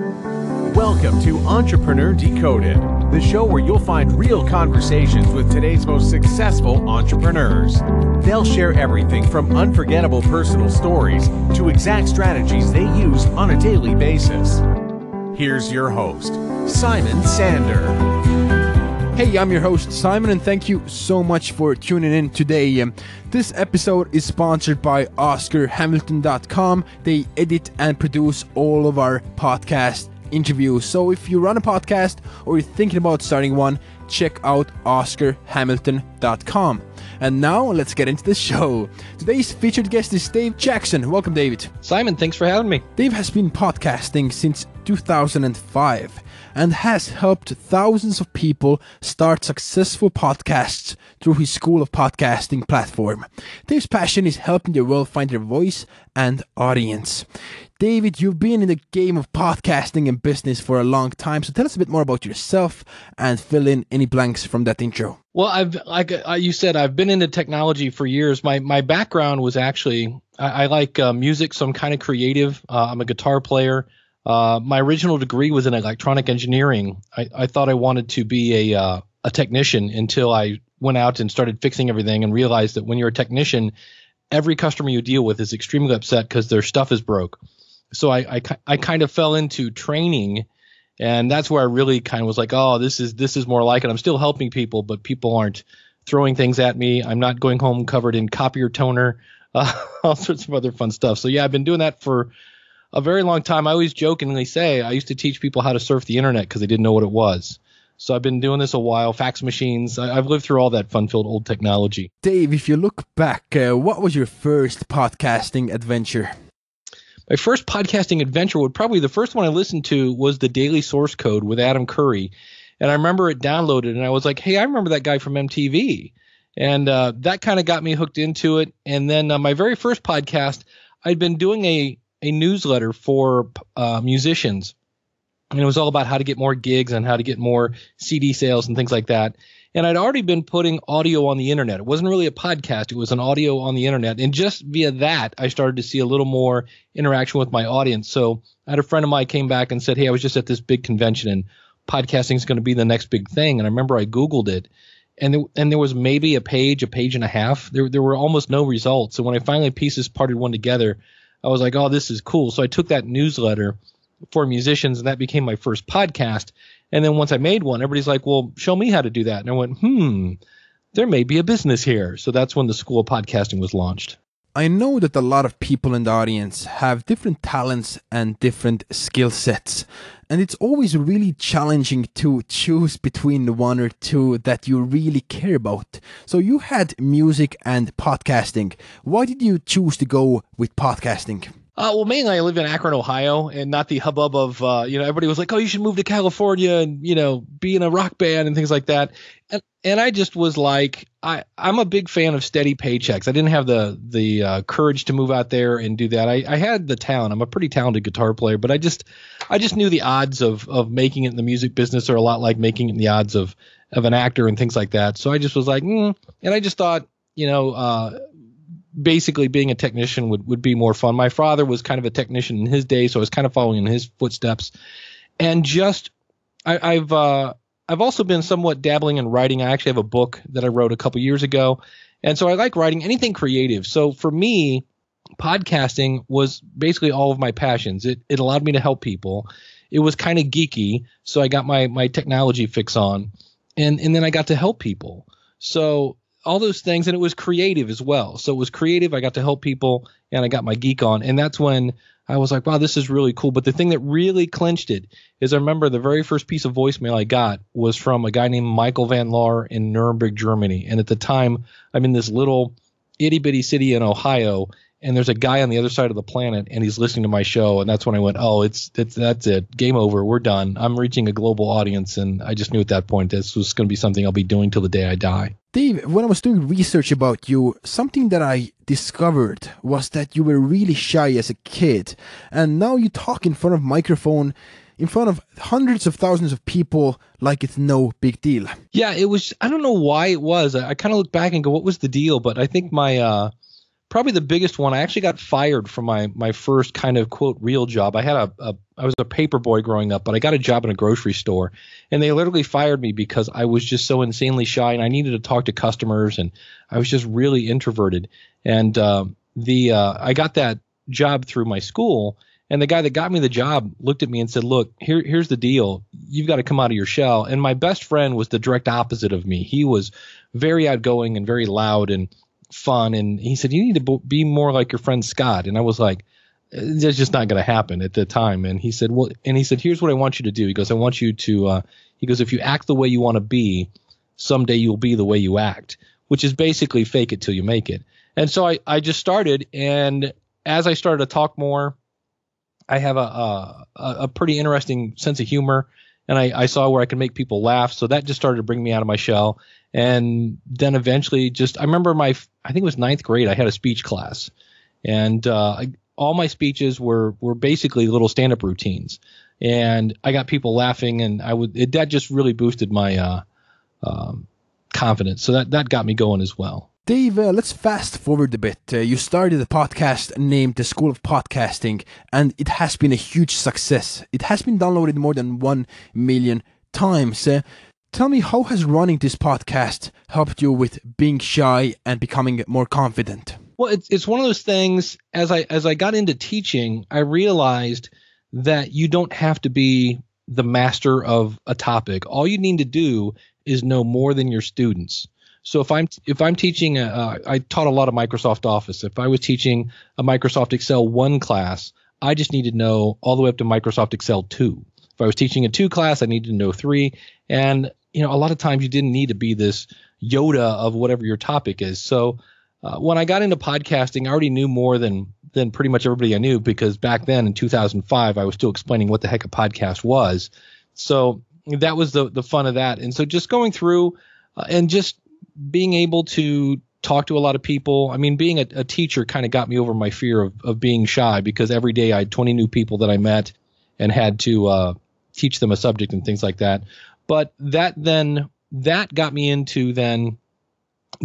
Welcome to Entrepreneur Decoded, the show where you'll find real conversations with today's most successful entrepreneurs. They'll share everything from unforgettable personal stories to exact strategies they use on a daily basis. Here's your host, Simon Sander. Hey, I'm your host Simon, and thank you so much for tuning in today. Um, this episode is sponsored by OscarHamilton.com. They edit and produce all of our podcast interviews. So if you run a podcast or you're thinking about starting one, check out OscarHamilton.com. And now let's get into the show. Today's featured guest is Dave Jackson. Welcome, David. Simon, thanks for having me. Dave has been podcasting since 2005 and has helped thousands of people start successful podcasts through his School of Podcasting platform. Dave's passion is helping the world find their voice and audience. David, you've been in the game of podcasting and business for a long time, so tell us a bit more about yourself and fill in any blanks from that intro. Well, I've like uh, you said, I've been into technology for years. My my background was actually I, I like uh, music, so I'm kind of creative. Uh, I'm a guitar player. Uh, my original degree was in electronic engineering. I, I thought I wanted to be a uh, a technician until I went out and started fixing everything and realized that when you're a technician, every customer you deal with is extremely upset because their stuff is broke. So I, I, I kind of fell into training, and that's where I really kind of was like, oh, this is this is more like it. I'm still helping people, but people aren't throwing things at me. I'm not going home covered in copier toner, uh, all sorts of other fun stuff. So yeah, I've been doing that for a very long time. I always jokingly say I used to teach people how to surf the internet because they didn't know what it was. So I've been doing this a while. Fax machines. I, have lived through all that fun-filled old technology. Dave, if you look back, uh, what was your first podcasting adventure? My first podcasting adventure would probably the first one I listened to was the Daily Source Code with Adam Curry, and I remember it downloaded, and I was like, "Hey, I remember that guy from MTV," and uh, that kind of got me hooked into it. And then uh, my very first podcast, I'd been doing a a newsletter for uh, musicians, and it was all about how to get more gigs and how to get more CD sales and things like that. And I'd already been putting audio on the internet. It wasn't really a podcast, it was an audio on the internet. And just via that, I started to see a little more interaction with my audience. So I had a friend of mine came back and said, Hey, I was just at this big convention and podcasting is going to be the next big thing. And I remember I Googled it and there, and there was maybe a page, a page and a half. There, there were almost no results. So when I finally pieces parted one together, I was like, oh, this is cool. So I took that newsletter for musicians, and that became my first podcast. And then once I made one, everybody's like, well, show me how to do that. And I went, hmm, there may be a business here. So that's when the School of Podcasting was launched. I know that a lot of people in the audience have different talents and different skill sets. And it's always really challenging to choose between the one or two that you really care about. So you had music and podcasting. Why did you choose to go with podcasting? Uh, well, mainly I live in Akron, Ohio, and not the hubbub of uh, you know everybody was like, oh, you should move to California and you know be in a rock band and things like that. And and I just was like, I I'm a big fan of steady paychecks. I didn't have the the uh, courage to move out there and do that. I, I had the talent. I'm a pretty talented guitar player, but I just I just knew the odds of of making it in the music business are a lot like making it in the odds of of an actor and things like that. So I just was like, mm. and I just thought, you know, uh, basically being a technician would, would be more fun. My father was kind of a technician in his day, so I was kind of following in his footsteps. And just I, have uh, I've also been somewhat dabbling in writing. I actually have a book that I wrote a couple years ago, and so I like writing anything creative. So for me, podcasting was basically all of my passions. It it allowed me to help people. It was kind of geeky, so I got my my technology fix on, and and then I got to help people. So all those things and it was creative as well. So it was creative i got to help people and i got my geek on. And that's when i was like wow this is really cool. But the thing that really clinched it is i remember the very first piece of voicemail i got was from a guy named michael van laar in nuremberg germany. And at the time i'm in this little itty-bitty city in ohio and there's a guy on the other side of the planet and he's listening to my show and that's when i went oh it's it's that's it. Game over. We're done. I'm reaching a global audience and i just knew at that point this was going to be something i'll be doing till the day i die. Dave, when I was doing research about you, something that I discovered was that you were really shy as a kid, and now you talk in front of microphone in front of hundreds of thousands of people like it's no big deal. Yeah, it was I don't know why it was. I, I kind of look back and go what was the deal, but I think my uh probably the biggest one. I actually got fired from my my first kind of quote real job. I had a, a I was a paper boy growing up, but I got a job in a grocery store, and they literally fired me because I was just so insanely shy and I needed to talk to customers, and I was just really introverted. And uh, the uh, I got that job through my school. And the guy that got me the job looked at me and said, "Look, here, here's the deal. You've got to come out of your shell." And my best friend was the direct opposite of me. He was very outgoing and very loud and fun. And he said, "You need to be more like your friend Scott." And I was like, "That's just not going to happen at the time." And he said, "Well," and he said, "Here's what I want you to do." He goes, "I want you to," uh, he goes, "If you act the way you want to be, someday you'll be the way you act." Which is basically fake it till you make it. And so I, I just started, and as I started to talk more, I have a a, a pretty interesting sense of humor, and I, I saw where I could make people laugh. So that just started to bring me out of my shell. And then eventually, just I remember my I think it was ninth grade. I had a speech class, and uh, I, all my speeches were were basically little stand up routines, and I got people laughing, and I would it, that just really boosted my uh, um, confidence. So that that got me going as well. Dave, uh, let's fast forward a bit. Uh, you started a podcast named The School of Podcasting, and it has been a huge success. It has been downloaded more than 1 million times. Uh, tell me, how has running this podcast helped you with being shy and becoming more confident? Well, it's, it's one of those things, as I, as I got into teaching, I realized that you don't have to be the master of a topic. All you need to do is know more than your students. So if I'm if I'm teaching, a, uh, I taught a lot of Microsoft Office. If I was teaching a Microsoft Excel one class, I just need to know all the way up to Microsoft Excel two. If I was teaching a two class, I needed to know three. And you know, a lot of times you didn't need to be this Yoda of whatever your topic is. So uh, when I got into podcasting, I already knew more than than pretty much everybody I knew because back then in 2005, I was still explaining what the heck a podcast was. So that was the the fun of that. And so just going through uh, and just being able to talk to a lot of people. I mean, being a, a teacher kind of got me over my fear of, of being shy because every day I had 20 new people that I met and had to uh, teach them a subject and things like that. But that then that got me into then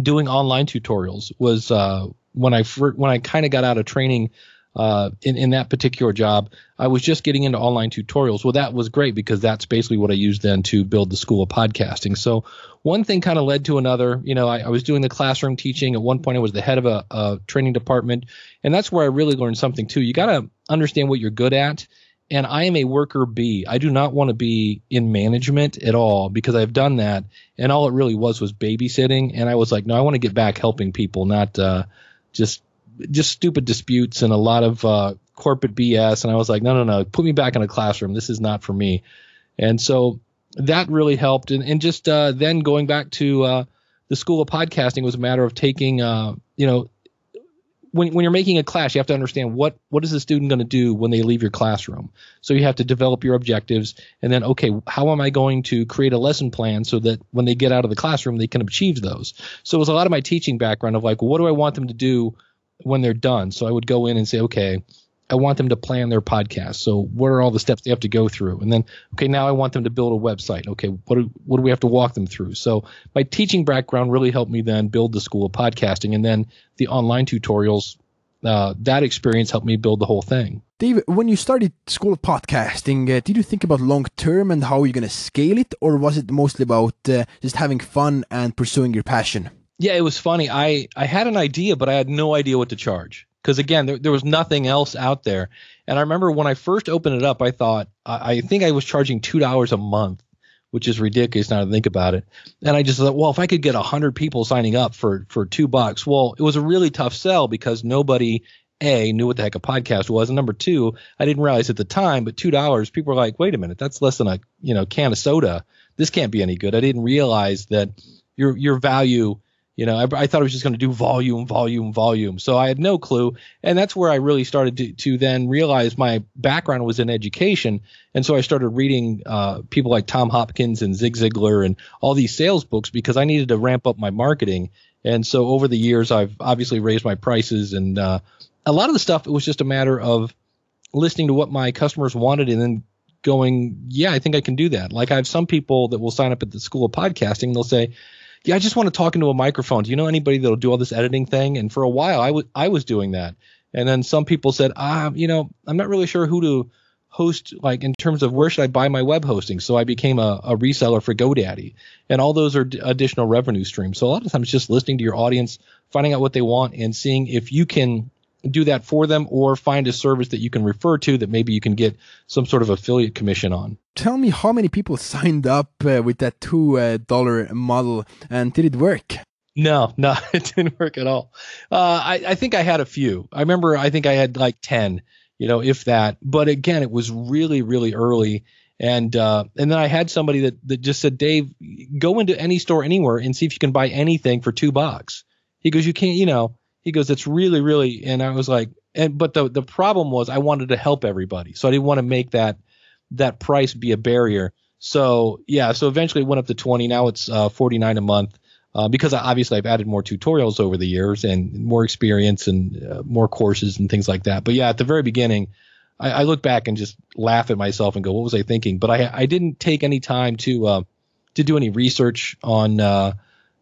doing online tutorials was uh, when I when I kind of got out of training uh, in, in that particular job, I was just getting into online tutorials. Well, that was great because that's basically what I used then to build the school of podcasting. So one thing kind of led to another. You know, I, I, was doing the classroom teaching. At one point, I was the head of a, a training department. And that's where I really learned something too. You got to understand what you're good at. And I am a worker bee. I do not want to be in management at all because I've done that. And all it really was was babysitting. And I was like, no, I want to get back helping people, not uh, just just stupid disputes and a lot of uh, corporate BS. And I was like, no, no, no, put me back in a classroom. This is not for me. And so that really helped. And, and just uh, then going back to uh, the school of podcasting was a matter of taking, uh, you know, when, when you're making a class, you have to understand what what is the student going to do when they leave your classroom. So you have to develop your objectives, and then okay, how am I going to create a lesson plan so that when they get out of the classroom, they can achieve those. So it was a lot of my teaching background of like, what do I want them to do when they're done. So I would go in and say, okay, I want them to plan their podcast. So what are all the steps they have to go through? And then, okay, now I want them to build a website. Okay, what do, what do we have to walk them through? So my teaching background really helped me then build the school of podcasting, and then the online tutorials. Uh, that experience helped me build the whole thing. David, when you started School of Podcasting, uh, did you think about long term and how you're going to scale it, or was it mostly about uh, just having fun and pursuing your passion? yeah, it was funny. I I had an idea, but I had no idea what to charge because again, there, there was nothing else out there. And I remember when I first opened it up, I thought I, I think I was charging two dollars a month, which is ridiculous now to think about it. And I just thought, well, if I could get a hundred people signing up for for two bucks, well, it was a really tough sell because nobody a knew what the heck a podcast was, and number two, I didn't realize at the time, but two dollars, people were like, wait a minute, that's less than a you know can of soda. This can't be any good. I didn't realize that your your value you know, I, I thought I was just going to do volume, volume, volume. So I had no clue. And that's where I really started to, to then realize my background was in education. And so I started reading uh, people like Tom Hopkins and Zig Ziglar and all these sales books because I needed to ramp up my marketing. And so over the years, I've obviously raised my prices. And uh, a lot of the stuff, it was just a matter of listening to what my customers wanted and then going, yeah, I think I can do that. Like I have some people that will sign up at the school of podcasting. They'll say, yeah, I just want to talk into a microphone. Do you know anybody that'll do all this editing thing? And for a while, I was I was doing that. And then some people said, ah, you know, I'm not really sure who to host, like in terms of where should I buy my web hosting. So I became a, a reseller for GoDaddy, and all those are d- additional revenue streams. So a lot of times, just listening to your audience, finding out what they want, and seeing if you can do that for them or find a service that you can refer to that maybe you can get some sort of affiliate commission on. Tell me how many people signed up uh, with that $2 model, and did it work? No, no, it didn't work at all. Uh, I, I think I had a few. I remember I think I had like ten, you know, if that. But again, it was really, really early. And uh, and then I had somebody that, that just said, Dave, go into any store anywhere and see if you can buy anything for two bucks. He goes, you can't, you know, he goes, it's really, really, and I was like, and but the the problem was I wanted to help everybody, so I didn't want to make that that price be a barrier. So yeah, so eventually it went up to twenty. Now it's uh, forty nine a month. Uh, because I, obviously I've added more tutorials over the years and more experience and uh, more courses and things like that. But yeah, at the very beginning, I, I, look back and just laugh at myself and go, "What was I thinking?" But I I didn't take any time to uh, to do any research on uh,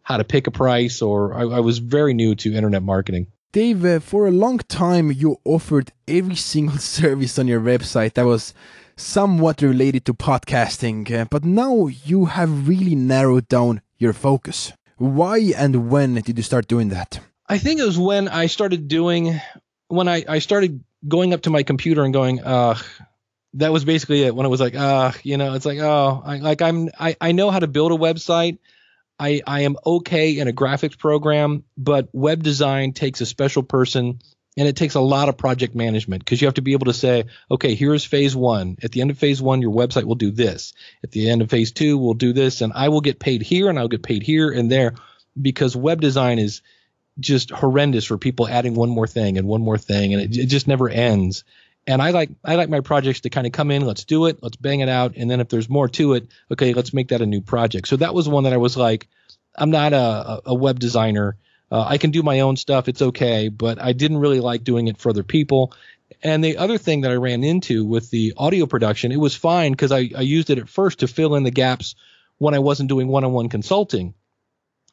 how to pick a price, or I, I was very new to internet marketing. Dave, uh, for a long time, you offered every single service on your website that was somewhat related to podcasting, uh, but now you have really narrowed down your focus. Why and when did you start doing that? I think it was when I started doing, when I, I started going up to my computer and going, uh, that was basically it. When it was like, uh, you know, it's like, oh, I, like I'm, I, I know how to build a website. I, I am okay in a graphics program, but web design takes a special person and it takes a lot of project management because you have to be able to say, okay, here's phase one. At the end of phase one, your website will do this. At the end of phase two, we'll do this, and I will get paid here and I'll get paid here and there because web design is just horrendous for people adding one more thing and one more thing, and it, it just never ends. And I like I like my projects to kind of come in, let's do it, let's bang it out, and then if there's more to it, okay, let's make that a new project. So that was one that I was like, I'm not a, a web designer. Uh, I can do my own stuff, it's okay, but I didn't really like doing it for other people. And the other thing that I ran into with the audio production, it was fine because I, I used it at first to fill in the gaps when I wasn't doing one-on-one consulting.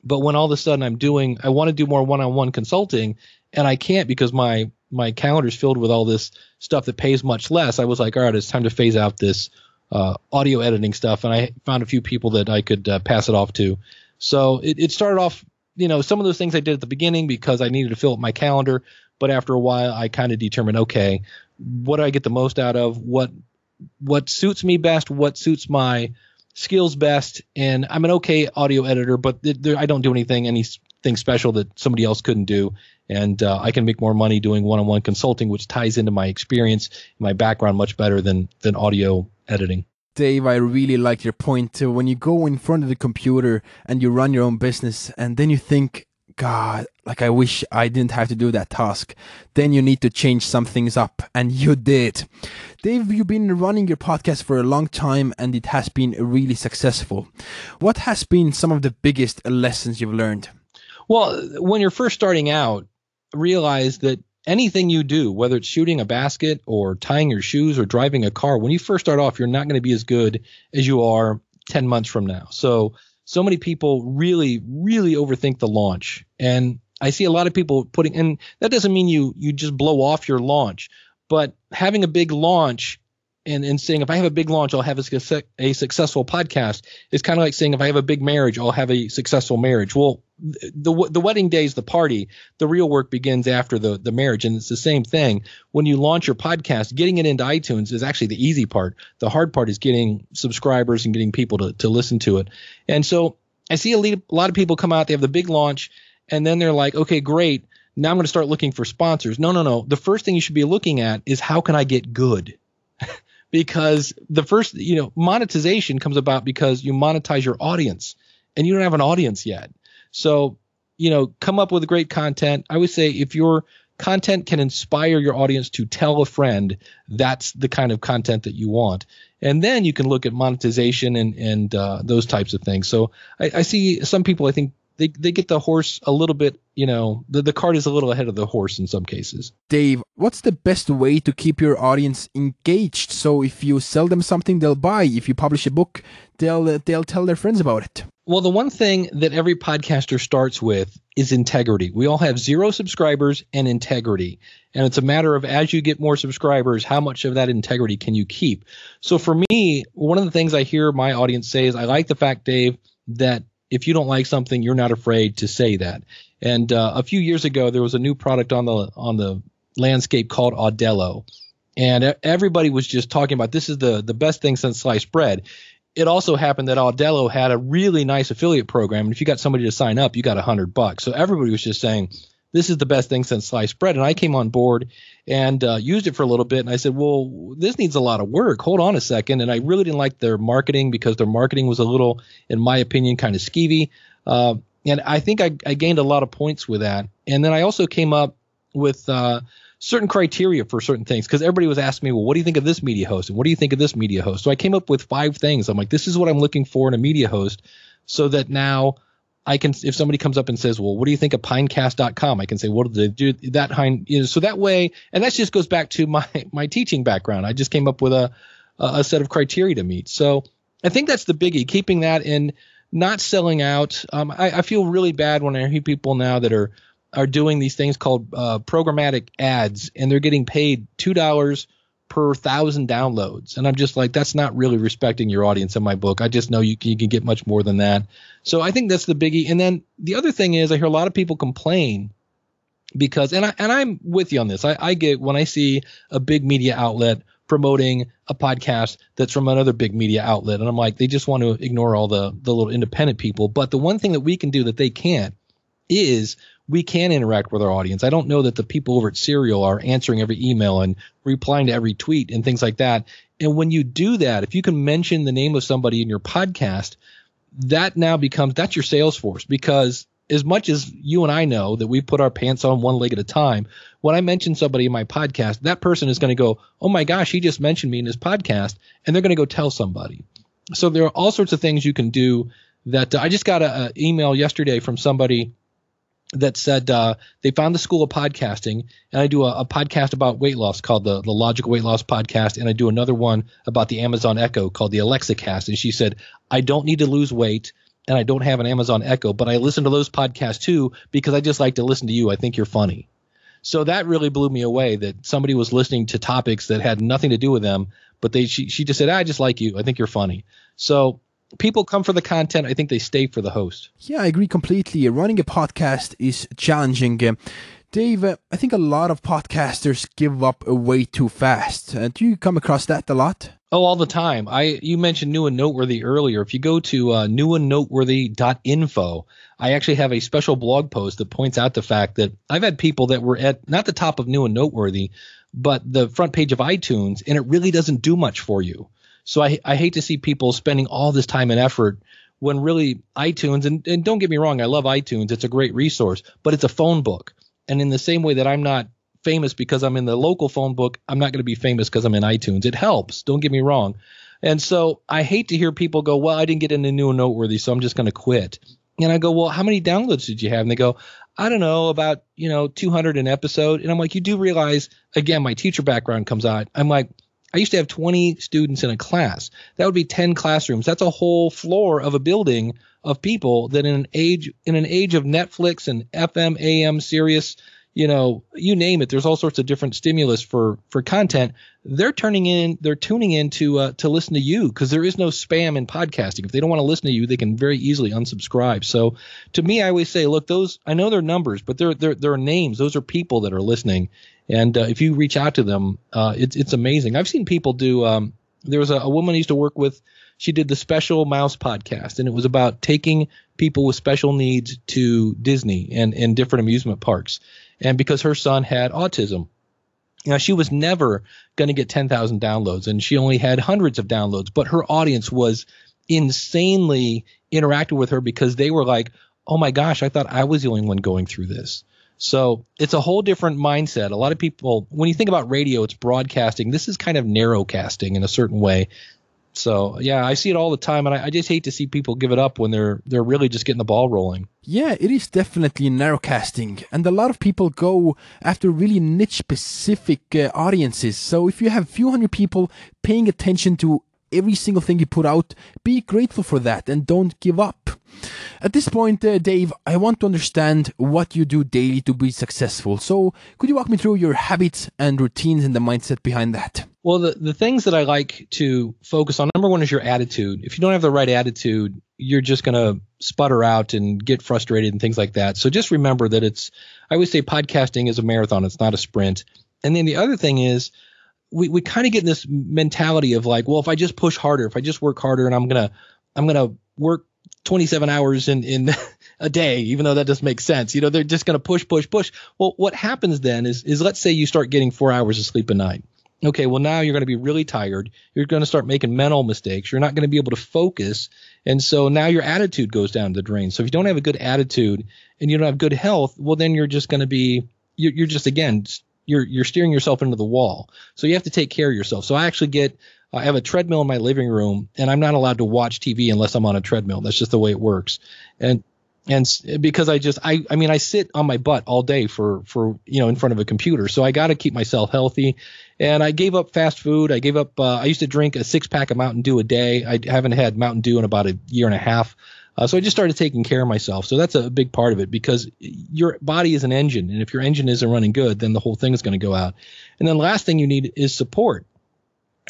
But when all of a sudden I'm doing, I want to do more one-on-one consulting, and I can't because my my calendar's filled with all this stuff that pays much less. I was like, all right, it's time to phase out this uh, audio editing stuff, and I found a few people that I could uh, pass it off to. So it, it started off, you know, some of those things I did at the beginning because I needed to fill up my calendar. But after a while, I kind of determined, okay, what do I get the most out of? What what suits me best? What suits my skills best? And I'm an okay audio editor, but I don't do anything anything special that somebody else couldn't do. And uh, I can make more money doing one-on-one consulting, which ties into my experience, my background much better than than audio editing. Dave, I really like your point. Uh, when you go in front of the computer and you run your own business, and then you think, God, like I wish I didn't have to do that task. Then you need to change some things up, and you did. Dave, you've been running your podcast for a long time, and it has been really successful. What has been some of the biggest lessons you've learned? Well, when you're first starting out, realize that anything you do, whether it's shooting a basket or tying your shoes or driving a car, when you first start off, you're not going to be as good as you are 10 months from now. So, so many people really, really overthink the launch. And I see a lot of people putting, and that doesn't mean you, you just blow off your launch, but having a big launch and, and saying if I have a big launch, I'll have a, a successful podcast. It's kind of like saying if I have a big marriage, I'll have a successful marriage. Well, the the wedding day is the party. The real work begins after the the marriage, and it's the same thing. When you launch your podcast, getting it into iTunes is actually the easy part. The hard part is getting subscribers and getting people to to listen to it. And so I see a lot of people come out. They have the big launch, and then they're like, okay, great. Now I'm going to start looking for sponsors. No, no, no. The first thing you should be looking at is how can I get good because the first, you know, monetization comes about because you monetize your audience and you don't have an audience yet. So, you know, come up with great content. I would say if your content can inspire your audience to tell a friend, that's the kind of content that you want. And then you can look at monetization and and uh, those types of things. So I, I see some people. I think they, they get the horse a little bit, you know, the, the cart is a little ahead of the horse in some cases. Dave, what's the best way to keep your audience engaged? So if you sell them something, they'll buy. If you publish a book, they'll they'll tell their friends about it. Well, the one thing that every podcaster starts with is integrity. We all have zero subscribers and integrity. And it's a matter of as you get more subscribers, how much of that integrity can you keep? So for me, one of the things I hear my audience say is I like the fact, Dave, that if you don't like something, you're not afraid to say that. And uh, a few years ago, there was a new product on the on the landscape called Audello, and everybody was just talking about this is the the best thing since sliced bread it also happened that Audello had a really nice affiliate program. And if you got somebody to sign up, you got a hundred bucks. So everybody was just saying, this is the best thing since sliced bread. And I came on board and uh, used it for a little bit. And I said, well, this needs a lot of work. Hold on a second. And I really didn't like their marketing because their marketing was a little, in my opinion, kind of skeevy. Uh, and I think I, I, gained a lot of points with that. And then I also came up with uh, certain criteria for certain things because everybody was asking me, well, what do you think of this media host? And what do you think of this media host? So I came up with five things. I'm like, this is what I'm looking for in a media host so that now I can, if somebody comes up and says, well, what do you think of pinecast.com? I can say, what do they do that? Kind, you know, so that way, and that just goes back to my, my teaching background. I just came up with a, a set of criteria to meet. So I think that's the biggie, keeping that in, not selling out. Um, I, I feel really bad when I hear people now that are, are doing these things called uh, programmatic ads, and they're getting paid two dollars per thousand downloads. And I'm just like, that's not really respecting your audience in my book. I just know you can, you can get much more than that. So I think that's the biggie. And then the other thing is, I hear a lot of people complain because, and I and I'm with you on this. I, I get when I see a big media outlet promoting a podcast that's from another big media outlet, and I'm like, they just want to ignore all the the little independent people. But the one thing that we can do that they can't is we can interact with our audience. I don't know that the people over at Serial are answering every email and replying to every tweet and things like that. And when you do that, if you can mention the name of somebody in your podcast, that now becomes that's your sales force because as much as you and I know that we put our pants on one leg at a time, when I mention somebody in my podcast, that person is going to go, "Oh my gosh, he just mentioned me in his podcast," and they're going to go tell somebody. So there are all sorts of things you can do. That uh, I just got an email yesterday from somebody that said uh, they found the school of podcasting, and I do a, a, podcast about weight loss called the the Logical Weight Loss Podcast, and I do another one about the Amazon Echo called the Alexa Cast. And she said, I don't need to lose weight, and I don't have an Amazon Echo, but I listen to those podcasts too because I just like to listen to you. I think you're funny. So that really blew me away that somebody was listening to topics that had nothing to do with them, but they she she just said, I just like you. I think you're funny. So people come for the content. I think they stay for the host. Yeah, I agree completely. Running a podcast is challenging. Uh, Dave, uh, I think a lot of podcasters give up way too fast. Uh, do you come across that a lot? Oh, all the time. I you mentioned new and noteworthy earlier. If you go to uh, newandnoteworthy.info, I actually have a special blog post that points out the fact that I've had people that were at not the top of new and noteworthy, but the front page of iTunes, and it really doesn't do much for you. So I, I hate to see people spending all this time and effort when really iTunes, and, and don't get me wrong, I love iTunes. It's a great resource, but it's a phone book. And in the same way that I'm not famous because I'm in the local phone book, I'm not going to be famous because I'm in iTunes. It helps. Don't get me wrong. And so I hate to hear people go, well, I didn't get into new and noteworthy, so I'm just going to quit. And I go, well, how many downloads did you have? And they go, I don't know, about, you know, 200 an episode. And I'm like, you do realize, again, my teacher background comes out. I'm like, I used to have 20 students in a class. That would be 10 classrooms. That's a whole floor of a building of people that in an age in an age of Netflix and FM, AM, Sirius, you know, you name it. There's all sorts of different stimulus for for content. They're turning in, they're tuning in to uh, to listen to you because there is no spam in podcasting. If they don't want to listen to you, they can very easily unsubscribe. So, to me, I always say, look, those I know they're numbers, but they're they're they're names. Those are people that are listening, and uh, if you reach out to them, uh, it's it's amazing. I've seen people do. Um, there was a, a woman I used to work with. She did the Special Mouse podcast, and it was about taking people with special needs to Disney and and different amusement parks. And because her son had autism, now she was never going to get 10,000 downloads, and she only had hundreds of downloads. But her audience was insanely interactive with her because they were like, "Oh my gosh, I thought I was the only one going through this." So it's a whole different mindset. A lot of people, when you think about radio, it's broadcasting. This is kind of narrowcasting in a certain way. So yeah, I see it all the time, and I, I, just hate to see people give it up when they're they're really just getting the ball rolling. Yeah, it is definitely narrowcasting, and a lot of people go after really niche specific uh, audiences. So if you have a few hundred people paying attention to every single thing you put out, be grateful for that and don't give up. At this point, uh, Dave, I want to understand what you do daily to be successful. So, could you walk me through your habits and routines and the mindset behind that? Well, the, the things that I like to focus on number one is your attitude. If you don't have the right attitude, you're just going to sputter out and get frustrated and things like that. So just remember that it's, I always say podcasting is a marathon, it's not a sprint. And then the other thing is, we, we kind of get this mentality of like, well, if I just push harder, if I just work harder and I'm going to, I'm going to work 27 hours in, in a day, even though that doesn't make sense. You know, they're just going to push, push, push. Well, what happens then is, is let's say you start getting four hours of sleep a night. Okay, well, now you're going to be really tired. You're going to start making mental mistakes. You're not going to be able to focus. And so now your attitude goes down the drain. So if you don't have a good attitude and you don't have good health, well, then you're just going to be, you're, you're just, again, you're, you're steering yourself into the wall. So you have to take care of yourself. So I actually get, I have a treadmill in my living room, and I'm not allowed to watch TV unless I'm on a treadmill. That's just the way it works. And and because I just I I mean I sit on my butt all day for for you know in front of a computer, so I got to keep myself healthy. And I gave up fast food. I gave up. Uh, I used to drink a six pack of Mountain Dew a day. I haven't had Mountain Dew in about a year and a half. Uh, so I just started taking care of myself. So that's a big part of it because your body is an engine, and if your engine isn't running good, then the whole thing is going to go out. And then the last thing you need is support.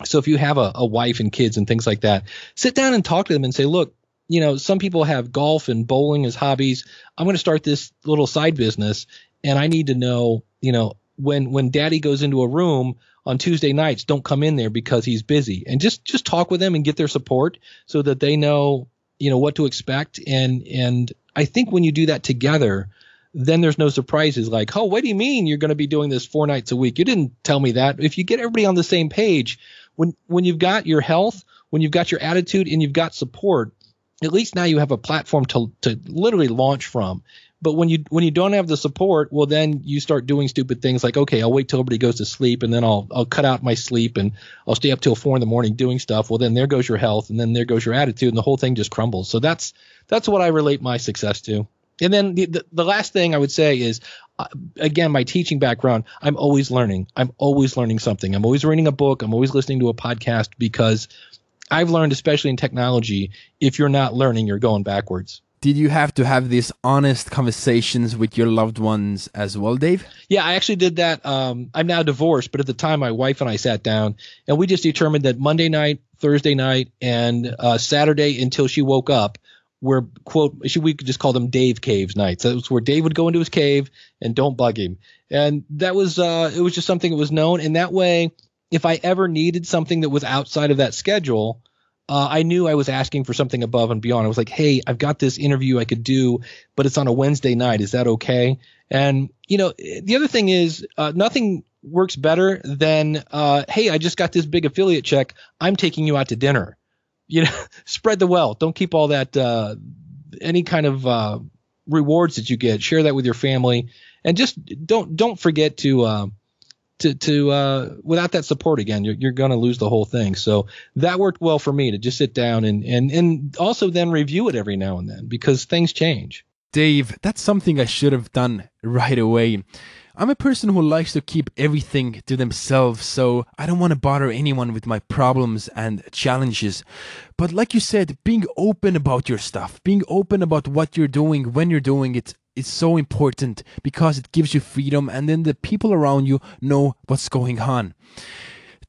So if you have a, a wife and kids and things like that, sit down and talk to them and say, look, you know, some people have golf and bowling as hobbies. I'm going to start this little side business and I need to know, you know, when when daddy goes into a room on Tuesday nights, don't come in there because he's busy. And just just talk with them and get their support so that they know, you know, what to expect and and I think when you do that together, then there's no surprises like, oh, what do you mean you're going to be doing this four nights a week? You didn't tell me that. If you get everybody on the same page, when when you've got your health, when you've got your attitude, and you've got support, at least now you have a platform to to literally launch from. But when you when you don't have the support, well then you start doing stupid things like okay, I'll wait till everybody goes to sleep and then I'll I'll cut out my sleep and I'll stay up till four in the morning doing stuff. Well then there goes your health and then there goes your attitude and the whole thing just crumbles. So that's that's what I relate my success to. And then the, the, the last thing I would say is, again, my teaching background, I'm always learning. I'm always learning something. I'm always reading a book. I'm always listening to a podcast because I've learned, especially in technology, if you're not learning, you're going backwards. Did you have to have these honest conversations with your loved ones as well, Dave? Yeah, I actually did that. Um, I'm now divorced, but at the time, my wife and I sat down and we just determined that Monday night, Thursday night, and uh, Saturday until she woke up where quote should we just call them Dave caves nights. That was where Dave would go into his cave and don't bug him. And that was uh, it was just something that was known. And that way, if I ever needed something that was outside of that schedule, uh, I knew I was asking for something above and beyond. I was like, hey, I've got this interview I could do, but it's on a Wednesday night. Is that okay? And you know, the other thing is uh, nothing works better than uh, hey, I just got this big affiliate check. I'm taking you out to dinner you know, spread the wealth. Don't keep all that uh, any kind of uh, rewards that you get. Share that with your family, and just don't don't forget to. Uh, to, to uh, without that support again, you're, you're to lose the whole thing. So that worked well for me to just sit down and, and, and also then review it every now and then because things change. Dave, that's something I should have done right away. I'm a person who likes to keep everything to themselves, so I don't want to bother anyone with my problems and challenges. But like you said, being open about your stuff, being open about what you're doing when you're doing it is so important because it gives you freedom and then the people around you know what's going on.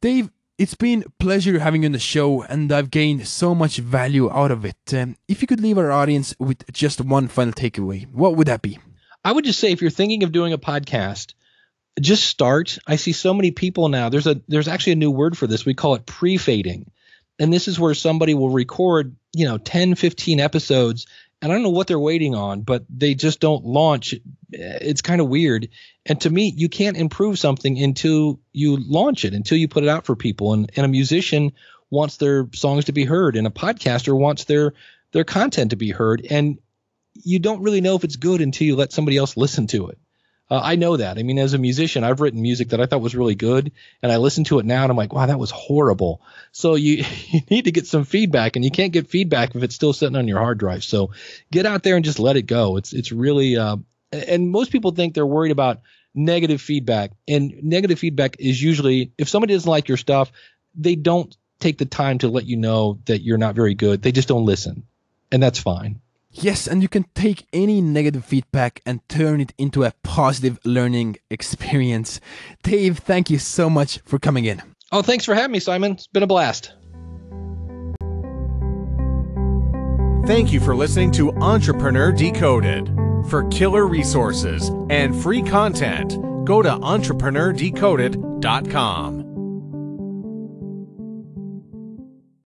Dave, it's been pleasure having you on the show and I've gained so much value out of it. Um, if you could leave our audience with just one final takeaway, what would that be? I would just say if you're thinking of doing a podcast, just start. I see so many people now. There's a there's actually a new word for this. We call it pre-fading. And this is where somebody will record, you know, 10, 15 episodes and I don't know what they're waiting on, but they just don't launch. It's kind of weird. And to me, you can't improve something until you launch it, until you put it out for people. And, and a musician wants their songs to be heard, and a podcaster wants their their content to be heard. And you don't really know if it's good until you let somebody else listen to it. Uh, I know that. I mean, as a musician, I've written music that I thought was really good, and I listen to it now, and I'm like, wow, that was horrible. So you you need to get some feedback, and you can't get feedback if it's still sitting on your hard drive. So get out there and just let it go. It's it's really, uh, and most people think they're worried about negative feedback, and negative feedback is usually if somebody doesn't like your stuff, they don't take the time to let you know that you're not very good. They just don't listen, and that's fine. Yes, and you can take any negative feedback and turn it into a positive learning experience. Dave, thank you so much for coming in. Oh, thanks for having me, Simon. It's been a blast. Thank you for listening to Entrepreneur Decoded. For killer resources and free content, go to entrepreneurdecoded.com.